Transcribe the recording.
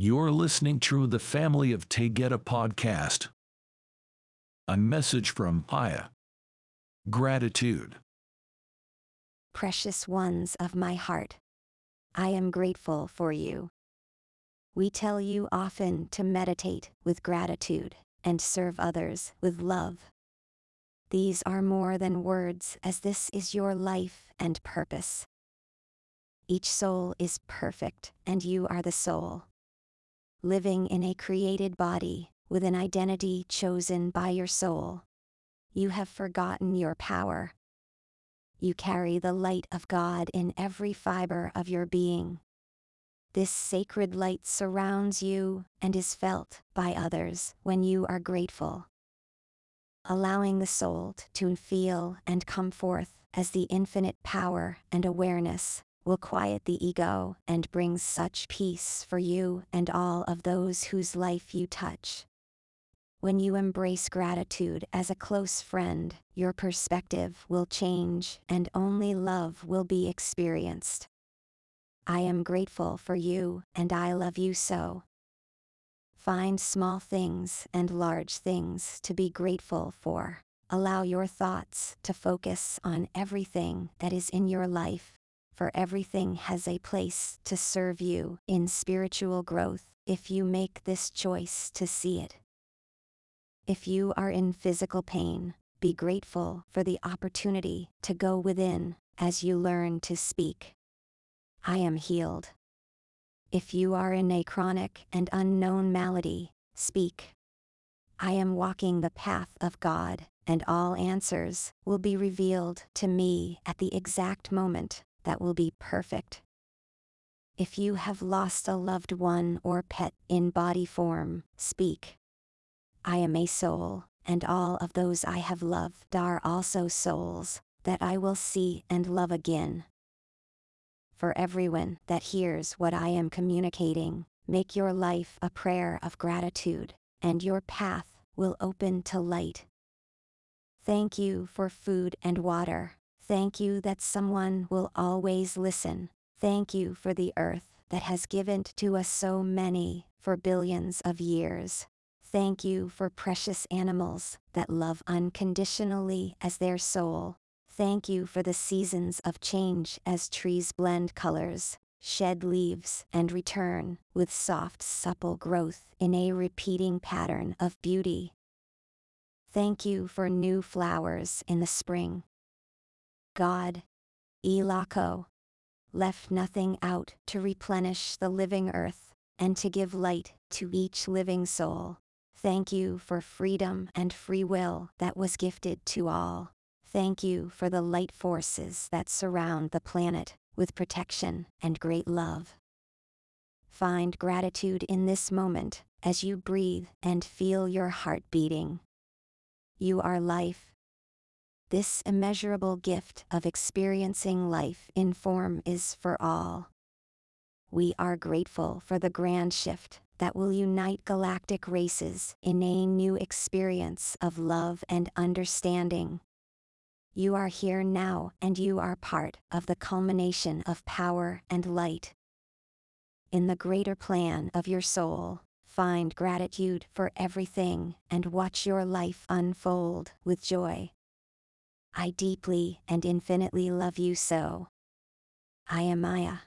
You're listening to the Family of Taygeta podcast. A message from Aya. Gratitude. Precious ones of my heart, I am grateful for you. We tell you often to meditate with gratitude and serve others with love. These are more than words, as this is your life and purpose. Each soul is perfect, and you are the soul. Living in a created body, with an identity chosen by your soul. You have forgotten your power. You carry the light of God in every fiber of your being. This sacred light surrounds you and is felt by others when you are grateful. Allowing the soul to feel and come forth as the infinite power and awareness will quiet the ego and brings such peace for you and all of those whose life you touch. When you embrace gratitude as a close friend, your perspective will change and only love will be experienced. I am grateful for you and I love you so. Find small things and large things to be grateful for. Allow your thoughts to focus on everything that is in your life, for everything has a place to serve you in spiritual growth if you make this choice to see it. If you are in physical pain, be grateful for the opportunity to go within as you learn to speak. I am healed. If you are in a chronic and unknown malady, speak. I am walking the path of God, and all answers will be revealed to me at the exact moment that will be perfect. If you have lost a loved one or pet in body form, speak. I am a soul, and all of those I have loved are also souls, that I will see and love again. For everyone that hears what I am communicating, make your life a prayer of gratitude, and your path will open to light. Thank you for food and water. Thank you that someone will always listen. Thank you for the earth that has given to us so many for billions of years. Thank you for precious animals that love unconditionally as their soul. Thank you for the seasons of change as trees blend colors, shed leaves, and return with soft, supple growth in a repeating pattern of beauty. Thank you for new flowers in the spring. God, Elako, left nothing out to replenish the living earth and to give light to each living soul. Thank you for freedom and free will that was gifted to all. Thank you for the light forces that surround the planet with protection and great love. Find gratitude in this moment as you breathe and feel your heart beating. You are life. This immeasurable gift of experiencing life in form is for all. We are grateful for the grand shift that will unite galactic races in a new experience of love and understanding. You are here now and you are part of the culmination of power and light. In the greater plan of your soul, find gratitude for everything and watch your life unfold with joy. I deeply and infinitely love you so. I am Aya.